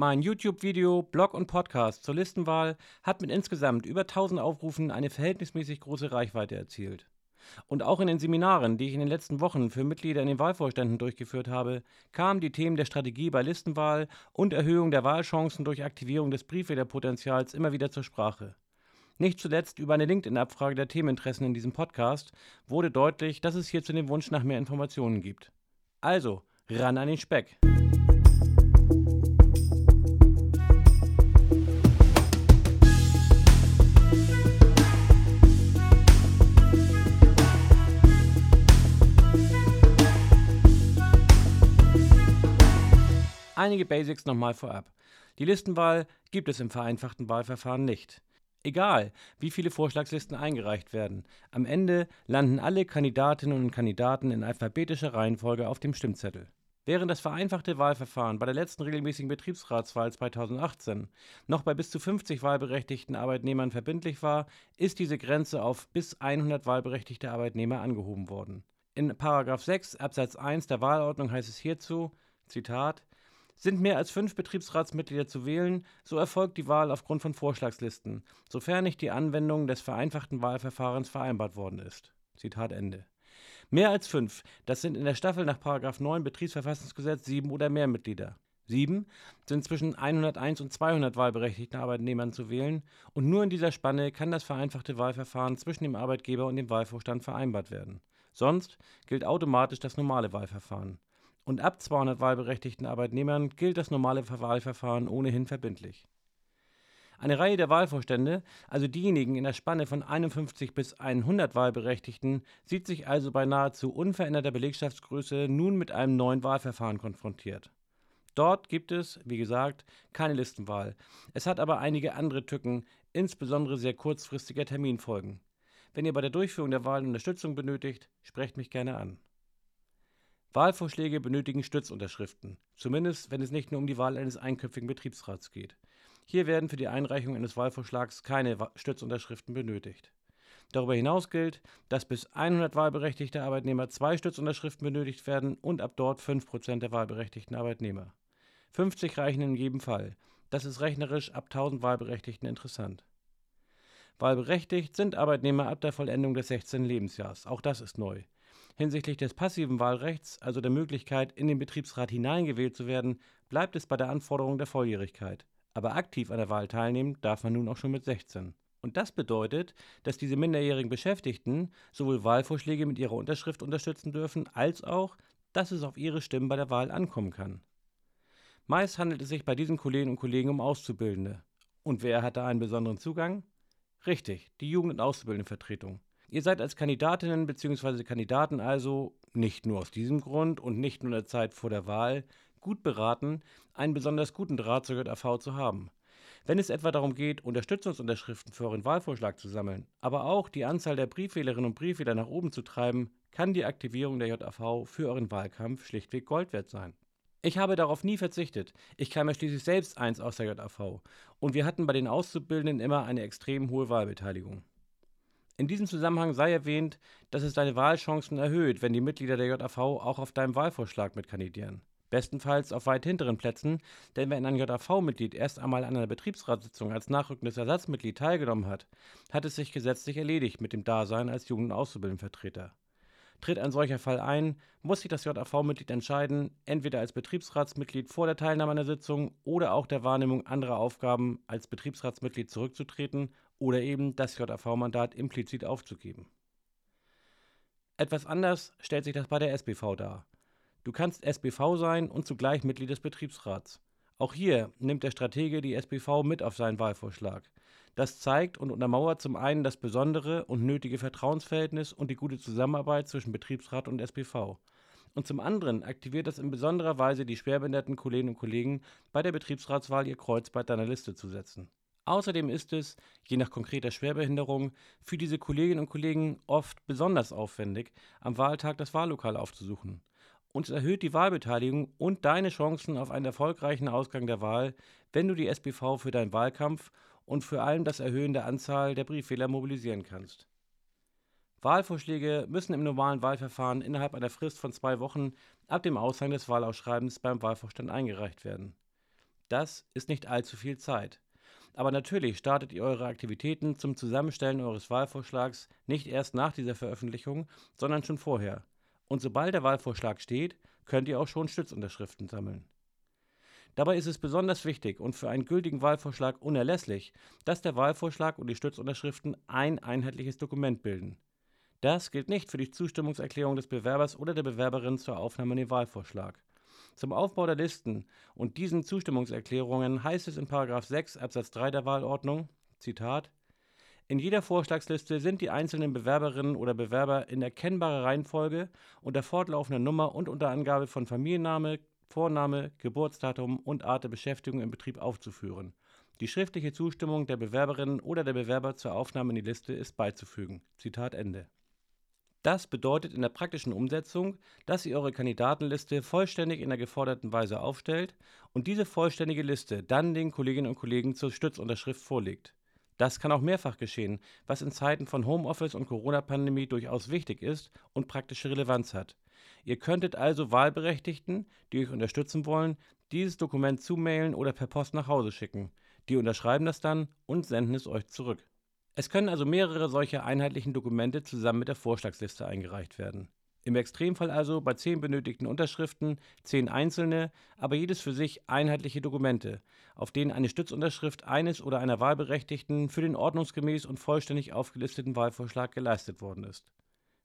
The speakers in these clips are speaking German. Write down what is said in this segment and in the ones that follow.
Mein YouTube-Video, Blog und Podcast zur Listenwahl hat mit insgesamt über 1000 Aufrufen eine verhältnismäßig große Reichweite erzielt. Und auch in den Seminaren, die ich in den letzten Wochen für Mitglieder in den Wahlvorständen durchgeführt habe, kamen die Themen der Strategie bei Listenwahl und Erhöhung der Wahlchancen durch Aktivierung des Briefwählerpotenzials immer wieder zur Sprache. Nicht zuletzt über eine LinkedIn-Abfrage der Themeninteressen in diesem Podcast wurde deutlich, dass es hierzu den Wunsch nach mehr Informationen gibt. Also, ran an den Speck! Einige Basics nochmal vorab. Die Listenwahl gibt es im vereinfachten Wahlverfahren nicht. Egal, wie viele Vorschlagslisten eingereicht werden, am Ende landen alle Kandidatinnen und Kandidaten in alphabetischer Reihenfolge auf dem Stimmzettel. Während das vereinfachte Wahlverfahren bei der letzten regelmäßigen Betriebsratswahl 2018 noch bei bis zu 50 wahlberechtigten Arbeitnehmern verbindlich war, ist diese Grenze auf bis 100 wahlberechtigte Arbeitnehmer angehoben worden. In 6 Absatz 1 der Wahlordnung heißt es hierzu, Zitat, sind mehr als fünf Betriebsratsmitglieder zu wählen, so erfolgt die Wahl aufgrund von Vorschlagslisten, sofern nicht die Anwendung des vereinfachten Wahlverfahrens vereinbart worden ist. Zitat Ende. Mehr als fünf, das sind in der Staffel nach 9 Betriebsverfassungsgesetz sieben oder mehr Mitglieder. Sieben sind zwischen 101 und 200 wahlberechtigten Arbeitnehmern zu wählen und nur in dieser Spanne kann das vereinfachte Wahlverfahren zwischen dem Arbeitgeber und dem Wahlvorstand vereinbart werden. Sonst gilt automatisch das normale Wahlverfahren und ab 200 wahlberechtigten Arbeitnehmern gilt das normale Wahlverfahren ohnehin verbindlich. Eine Reihe der Wahlvorstände, also diejenigen in der Spanne von 51 bis 100 Wahlberechtigten, sieht sich also bei nahezu unveränderter Belegschaftsgröße nun mit einem neuen Wahlverfahren konfrontiert. Dort gibt es, wie gesagt, keine Listenwahl. Es hat aber einige andere Tücken, insbesondere sehr kurzfristiger Terminfolgen. Wenn ihr bei der Durchführung der Wahl Unterstützung benötigt, sprecht mich gerne an. Wahlvorschläge benötigen Stützunterschriften, zumindest wenn es nicht nur um die Wahl eines einköpfigen Betriebsrats geht. Hier werden für die Einreichung eines Wahlvorschlags keine Stützunterschriften benötigt. Darüber hinaus gilt, dass bis 100 wahlberechtigte Arbeitnehmer zwei Stützunterschriften benötigt werden und ab dort 5% der wahlberechtigten Arbeitnehmer. 50 reichen in jedem Fall. Das ist rechnerisch ab 1000 Wahlberechtigten interessant. Wahlberechtigt sind Arbeitnehmer ab der Vollendung des 16. Lebensjahres. Auch das ist neu. Hinsichtlich des passiven Wahlrechts, also der Möglichkeit, in den Betriebsrat hineingewählt zu werden, bleibt es bei der Anforderung der Volljährigkeit. Aber aktiv an der Wahl teilnehmen darf man nun auch schon mit 16. Und das bedeutet, dass diese minderjährigen Beschäftigten sowohl Wahlvorschläge mit ihrer Unterschrift unterstützen dürfen, als auch, dass es auf ihre Stimmen bei der Wahl ankommen kann. Meist handelt es sich bei diesen Kolleginnen und Kollegen um Auszubildende. Und wer hat da einen besonderen Zugang? Richtig, die Jugend- und Auszubildendenvertretung. Ihr seid als Kandidatinnen bzw. Kandidaten also nicht nur aus diesem Grund und nicht nur in der Zeit vor der Wahl gut beraten, einen besonders guten Draht zur JAV zu haben. Wenn es etwa darum geht, Unterstützungsunterschriften für euren Wahlvorschlag zu sammeln, aber auch die Anzahl der Briefwählerinnen und Briefwähler nach oben zu treiben, kann die Aktivierung der JAV für euren Wahlkampf schlichtweg Gold wert sein. Ich habe darauf nie verzichtet. Ich kam ja schließlich selbst eins aus der JAV und wir hatten bei den Auszubildenden immer eine extrem hohe Wahlbeteiligung. In diesem Zusammenhang sei erwähnt, dass es deine Wahlchancen erhöht, wenn die Mitglieder der JAV auch auf deinem Wahlvorschlag mitkandidieren. Bestenfalls auf weit hinteren Plätzen, denn wenn ein JAV-Mitglied erst einmal an einer Betriebsratssitzung als nachrückendes Ersatzmitglied teilgenommen hat, hat es sich gesetzlich erledigt mit dem Dasein als Jugend- und Auszubildendenvertreter. Tritt ein solcher Fall ein, muss sich das JAV-Mitglied entscheiden, entweder als Betriebsratsmitglied vor der Teilnahme an der Sitzung oder auch der Wahrnehmung anderer Aufgaben als Betriebsratsmitglied zurückzutreten oder eben das JAV-Mandat implizit aufzugeben. Etwas anders stellt sich das bei der SBV dar. Du kannst SBV sein und zugleich Mitglied des Betriebsrats. Auch hier nimmt der Stratege die SBV mit auf seinen Wahlvorschlag. Das zeigt und untermauert zum einen das besondere und nötige Vertrauensverhältnis und die gute Zusammenarbeit zwischen Betriebsrat und SBV. Und zum anderen aktiviert das in besonderer Weise die schwerbehinderten Kolleginnen und Kollegen, bei der Betriebsratswahl ihr Kreuz bei deiner Liste zu setzen. Außerdem ist es, je nach konkreter Schwerbehinderung, für diese Kolleginnen und Kollegen oft besonders aufwendig, am Wahltag das Wahllokal aufzusuchen. Und es erhöht die Wahlbeteiligung und deine Chancen auf einen erfolgreichen Ausgang der Wahl, wenn du die SBV für deinen Wahlkampf und vor allem das Erhöhen der Anzahl der Brieffehler mobilisieren kannst. Wahlvorschläge müssen im normalen Wahlverfahren innerhalb einer Frist von zwei Wochen ab dem Aushang des Wahlausschreibens beim Wahlvorstand eingereicht werden. Das ist nicht allzu viel Zeit. Aber natürlich startet ihr eure Aktivitäten zum Zusammenstellen eures Wahlvorschlags nicht erst nach dieser Veröffentlichung, sondern schon vorher. Und sobald der Wahlvorschlag steht, könnt ihr auch schon Stützunterschriften sammeln. Dabei ist es besonders wichtig und für einen gültigen Wahlvorschlag unerlässlich, dass der Wahlvorschlag und die Stützunterschriften ein einheitliches Dokument bilden. Das gilt nicht für die Zustimmungserklärung des Bewerbers oder der Bewerberin zur Aufnahme in den Wahlvorschlag. Zum Aufbau der Listen und diesen Zustimmungserklärungen heißt es in 6 Absatz 3 der Wahlordnung, Zitat, in jeder Vorschlagsliste sind die einzelnen Bewerberinnen oder Bewerber in erkennbarer Reihenfolge unter fortlaufender Nummer und unter Angabe von Familienname, Vorname, Geburtsdatum und Art der Beschäftigung im Betrieb aufzuführen. Die schriftliche Zustimmung der Bewerberin oder der Bewerber zur Aufnahme in die Liste ist beizufügen. Zitat Ende. Das bedeutet in der praktischen Umsetzung, dass ihr eure Kandidatenliste vollständig in der geforderten Weise aufstellt und diese vollständige Liste dann den Kolleginnen und Kollegen zur Stützunterschrift vorlegt. Das kann auch mehrfach geschehen, was in Zeiten von Homeoffice und Corona-Pandemie durchaus wichtig ist und praktische Relevanz hat. Ihr könntet also Wahlberechtigten, die euch unterstützen wollen, dieses Dokument zumailen oder per Post nach Hause schicken. Die unterschreiben das dann und senden es euch zurück. Es können also mehrere solcher einheitlichen Dokumente zusammen mit der Vorschlagsliste eingereicht werden. Im Extremfall also bei zehn benötigten Unterschriften zehn einzelne, aber jedes für sich einheitliche Dokumente, auf denen eine Stützunterschrift eines oder einer Wahlberechtigten für den ordnungsgemäß und vollständig aufgelisteten Wahlvorschlag geleistet worden ist.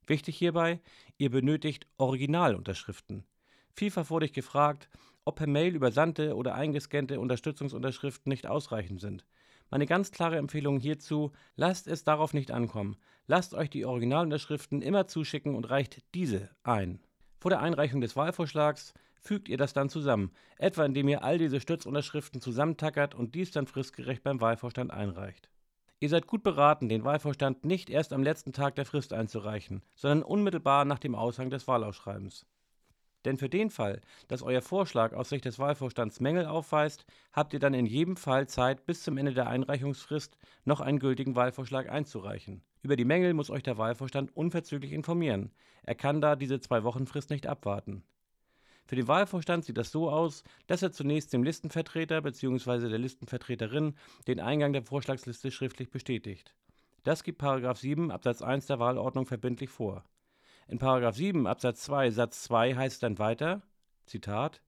Wichtig hierbei, ihr benötigt Originalunterschriften. Vielfach wurde ich gefragt, ob per Mail übersandte oder eingescannte Unterstützungsunterschriften nicht ausreichend sind. Meine ganz klare Empfehlung hierzu, lasst es darauf nicht ankommen. Lasst euch die Originalunterschriften immer zuschicken und reicht diese ein. Vor der Einreichung des Wahlvorschlags fügt ihr das dann zusammen, etwa indem ihr all diese Stützunterschriften zusammentackert und dies dann fristgerecht beim Wahlvorstand einreicht. Ihr seid gut beraten, den Wahlvorstand nicht erst am letzten Tag der Frist einzureichen, sondern unmittelbar nach dem Aushang des Wahlausschreibens. Denn für den Fall, dass euer Vorschlag aus Sicht des Wahlvorstands Mängel aufweist, habt ihr dann in jedem Fall Zeit, bis zum Ende der Einreichungsfrist noch einen gültigen Wahlvorschlag einzureichen. Über die Mängel muss euch der Wahlvorstand unverzüglich informieren. Er kann da diese zwei Wochen Frist nicht abwarten. Für den Wahlvorstand sieht das so aus, dass er zunächst dem Listenvertreter bzw. der Listenvertreterin den Eingang der Vorschlagsliste schriftlich bestätigt. Das gibt 7 Absatz 1 der Wahlordnung verbindlich vor. In 7 Absatz 2 Satz 2 heißt dann weiter, Zitat,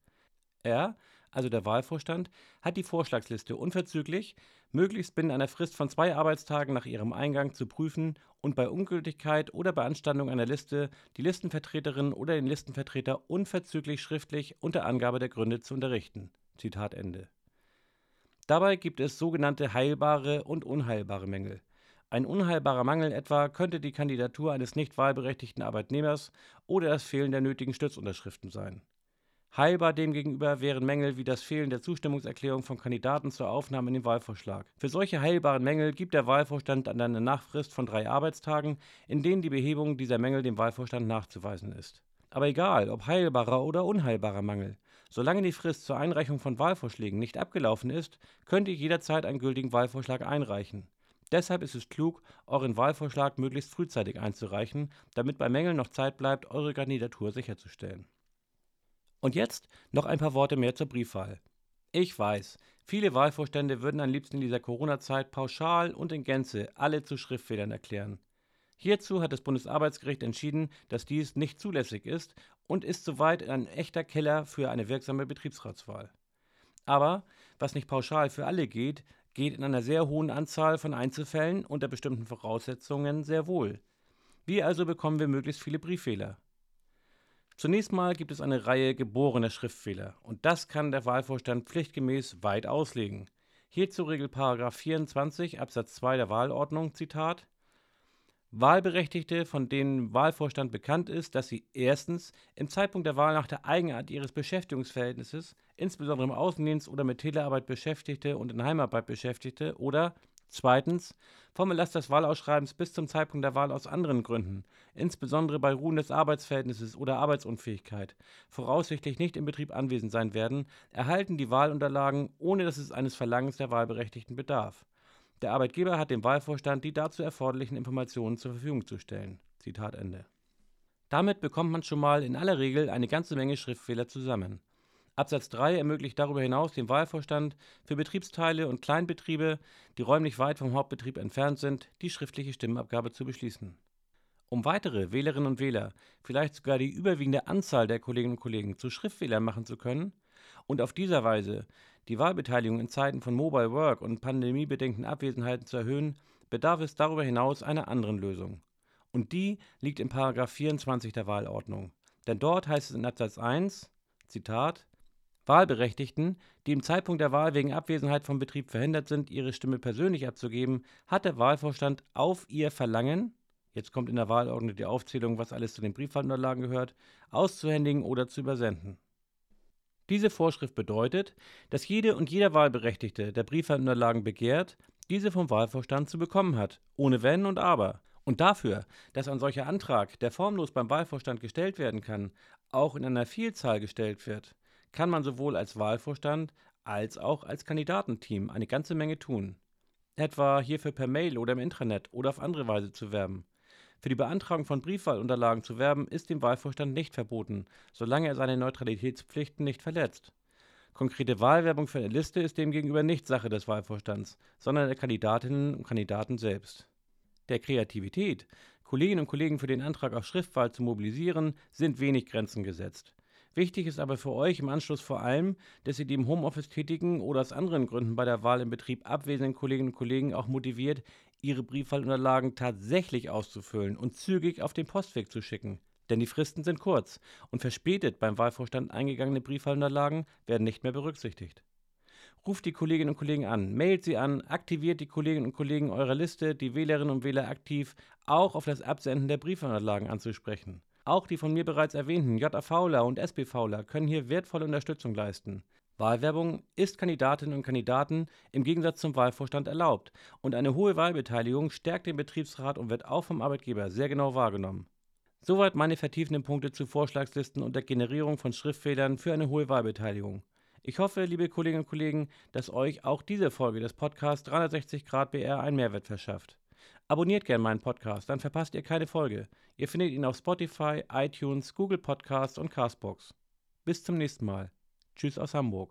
er, also der Wahlvorstand, hat die Vorschlagsliste unverzüglich, möglichst binnen einer Frist von zwei Arbeitstagen nach ihrem Eingang zu prüfen und bei Ungültigkeit oder Beanstandung einer Liste die Listenvertreterin oder den Listenvertreter unverzüglich schriftlich unter Angabe der Gründe zu unterrichten. Zitat Ende. Dabei gibt es sogenannte heilbare und unheilbare Mängel. Ein unheilbarer Mangel etwa könnte die Kandidatur eines nicht wahlberechtigten Arbeitnehmers oder das Fehlen der nötigen Stützunterschriften sein. Heilbar demgegenüber wären Mängel wie das Fehlen der Zustimmungserklärung von Kandidaten zur Aufnahme in den Wahlvorschlag. Für solche heilbaren Mängel gibt der Wahlvorstand dann eine Nachfrist von drei Arbeitstagen, in denen die Behebung dieser Mängel dem Wahlvorstand nachzuweisen ist. Aber egal, ob heilbarer oder unheilbarer Mangel, solange die Frist zur Einreichung von Wahlvorschlägen nicht abgelaufen ist, könnt ihr jederzeit einen gültigen Wahlvorschlag einreichen. Deshalb ist es klug, euren Wahlvorschlag möglichst frühzeitig einzureichen, damit bei Mängeln noch Zeit bleibt, eure Kandidatur sicherzustellen. Und jetzt noch ein paar Worte mehr zur Briefwahl. Ich weiß, viele Wahlvorstände würden am liebsten in dieser Corona-Zeit pauschal und in Gänze alle zu Schriftfehlern erklären. Hierzu hat das Bundesarbeitsgericht entschieden, dass dies nicht zulässig ist und ist soweit ein echter Keller für eine wirksame Betriebsratswahl. Aber was nicht pauschal für alle geht, geht in einer sehr hohen Anzahl von Einzelfällen unter bestimmten Voraussetzungen sehr wohl. Wie also bekommen wir möglichst viele Brieffehler? Zunächst mal gibt es eine Reihe geborener Schriftfehler und das kann der Wahlvorstand pflichtgemäß weit auslegen. Hierzu regelt 24 Absatz 2 der Wahlordnung, Zitat, Wahlberechtigte, von denen Wahlvorstand bekannt ist, dass sie erstens im Zeitpunkt der Wahl nach der Eigenart ihres Beschäftigungsverhältnisses, insbesondere im Außendienst oder mit Telearbeit Beschäftigte und in Heimarbeit Beschäftigte oder Zweitens, vom Erlass des Wahlausschreibens bis zum Zeitpunkt der Wahl aus anderen Gründen, insbesondere bei Ruhen des Arbeitsverhältnisses oder Arbeitsunfähigkeit, voraussichtlich nicht im Betrieb anwesend sein werden, erhalten die Wahlunterlagen, ohne dass es eines Verlangens der Wahlberechtigten bedarf. Der Arbeitgeber hat dem Wahlvorstand die dazu erforderlichen Informationen zur Verfügung zu stellen. Zitat Ende. Damit bekommt man schon mal in aller Regel eine ganze Menge Schriftfehler zusammen. Absatz 3 ermöglicht darüber hinaus dem Wahlvorstand für Betriebsteile und Kleinbetriebe, die räumlich weit vom Hauptbetrieb entfernt sind, die schriftliche Stimmabgabe zu beschließen. Um weitere Wählerinnen und Wähler, vielleicht sogar die überwiegende Anzahl der Kolleginnen und Kollegen zu Schriftwählern machen zu können und auf dieser Weise die Wahlbeteiligung in Zeiten von Mobile Work und pandemiebedingten Abwesenheiten zu erhöhen, bedarf es darüber hinaus einer anderen Lösung. Und die liegt in 24 der Wahlordnung. Denn dort heißt es in Absatz 1, Zitat, Wahlberechtigten, die im Zeitpunkt der Wahl wegen Abwesenheit vom Betrieb verhindert sind, ihre Stimme persönlich abzugeben, hat der Wahlvorstand auf ihr Verlangen jetzt kommt in der Wahlordnung die Aufzählung, was alles zu den Briefwahlunterlagen gehört, auszuhändigen oder zu übersenden. Diese Vorschrift bedeutet, dass jede und jeder Wahlberechtigte, der Briefwahlunterlagen begehrt, diese vom Wahlvorstand zu bekommen hat, ohne Wenn und Aber. Und dafür, dass ein solcher Antrag, der formlos beim Wahlvorstand gestellt werden kann, auch in einer Vielzahl gestellt wird, kann man sowohl als Wahlvorstand als auch als Kandidatenteam eine ganze Menge tun. Etwa hierfür per Mail oder im Intranet oder auf andere Weise zu werben. Für die Beantragung von Briefwahlunterlagen zu werben, ist dem Wahlvorstand nicht verboten, solange er seine Neutralitätspflichten nicht verletzt. Konkrete Wahlwerbung für eine Liste ist demgegenüber nicht Sache des Wahlvorstands, sondern der Kandidatinnen und Kandidaten selbst. Der Kreativität, Kolleginnen und Kollegen für den Antrag auf Schriftwahl zu mobilisieren, sind wenig Grenzen gesetzt. Wichtig ist aber für euch im Anschluss vor allem, dass ihr die im Homeoffice tätigen oder aus anderen Gründen bei der Wahl im Betrieb abwesenden Kolleginnen und Kollegen auch motiviert, ihre Briefwahlunterlagen tatsächlich auszufüllen und zügig auf den Postweg zu schicken. Denn die Fristen sind kurz und verspätet beim Wahlvorstand eingegangene Briefwahlunterlagen werden nicht mehr berücksichtigt. Ruft die Kolleginnen und Kollegen an, mailt sie an, aktiviert die Kolleginnen und Kollegen eurer Liste, die Wählerinnen und Wähler aktiv, auch auf das Absenden der Briefwahlunterlagen anzusprechen. Auch die von mir bereits erwähnten JAVler und SPVler können hier wertvolle Unterstützung leisten. Wahlwerbung ist Kandidatinnen und Kandidaten im Gegensatz zum Wahlvorstand erlaubt und eine hohe Wahlbeteiligung stärkt den Betriebsrat und wird auch vom Arbeitgeber sehr genau wahrgenommen. Soweit meine vertiefenden Punkte zu Vorschlagslisten und der Generierung von Schriftfehlern für eine hohe Wahlbeteiligung. Ich hoffe, liebe Kolleginnen und Kollegen, dass euch auch diese Folge des Podcasts 360 Grad BR einen Mehrwert verschafft. Abonniert gerne meinen Podcast, dann verpasst ihr keine Folge. Ihr findet ihn auf Spotify, iTunes, Google Podcasts und Castbox. Bis zum nächsten Mal. Tschüss aus Hamburg.